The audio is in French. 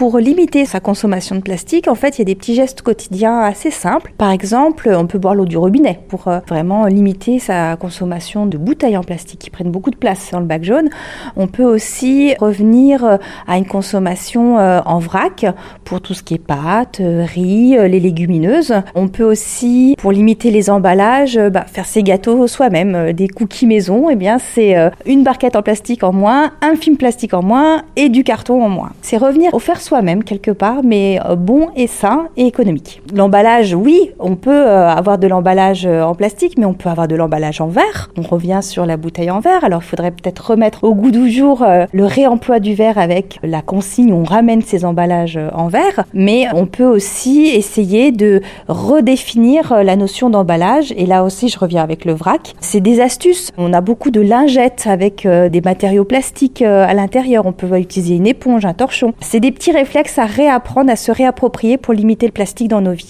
Pour limiter sa consommation de plastique, en fait, il y a des petits gestes quotidiens assez simples. Par exemple, on peut boire l'eau du robinet pour euh, vraiment limiter sa consommation de bouteilles en plastique qui prennent beaucoup de place dans le bac jaune. On peut aussi revenir euh, à une consommation euh, en vrac pour tout ce qui est pâtes, riz, les légumineuses. On peut aussi, pour limiter les emballages, bah, faire ses gâteaux soi-même. Des cookies maison, eh bien, c'est une barquette en plastique en moins, un film plastique en moins et du carton en moins. C'est revenir au faire soi-même quelque part, mais bon et sain et économique. L'emballage, oui, on peut avoir de l'emballage en plastique, mais on peut avoir de l'emballage en verre. On revient sur la bouteille en verre. Alors, il faudrait peut-être remettre au goût du jour euh, le réemploi du verre avec la consigne. On ramène ces emballages euh, en verre, mais on peut aussi essayer de redéfinir euh, la notion d'emballage. Et là aussi, je reviens avec le vrac. C'est des astuces. On a beaucoup de lingettes avec des matériaux plastiques à l'intérieur. On peut utiliser une éponge, un torchon. C'est des petits réflexes à réapprendre, à se réapproprier pour limiter le plastique dans nos vies.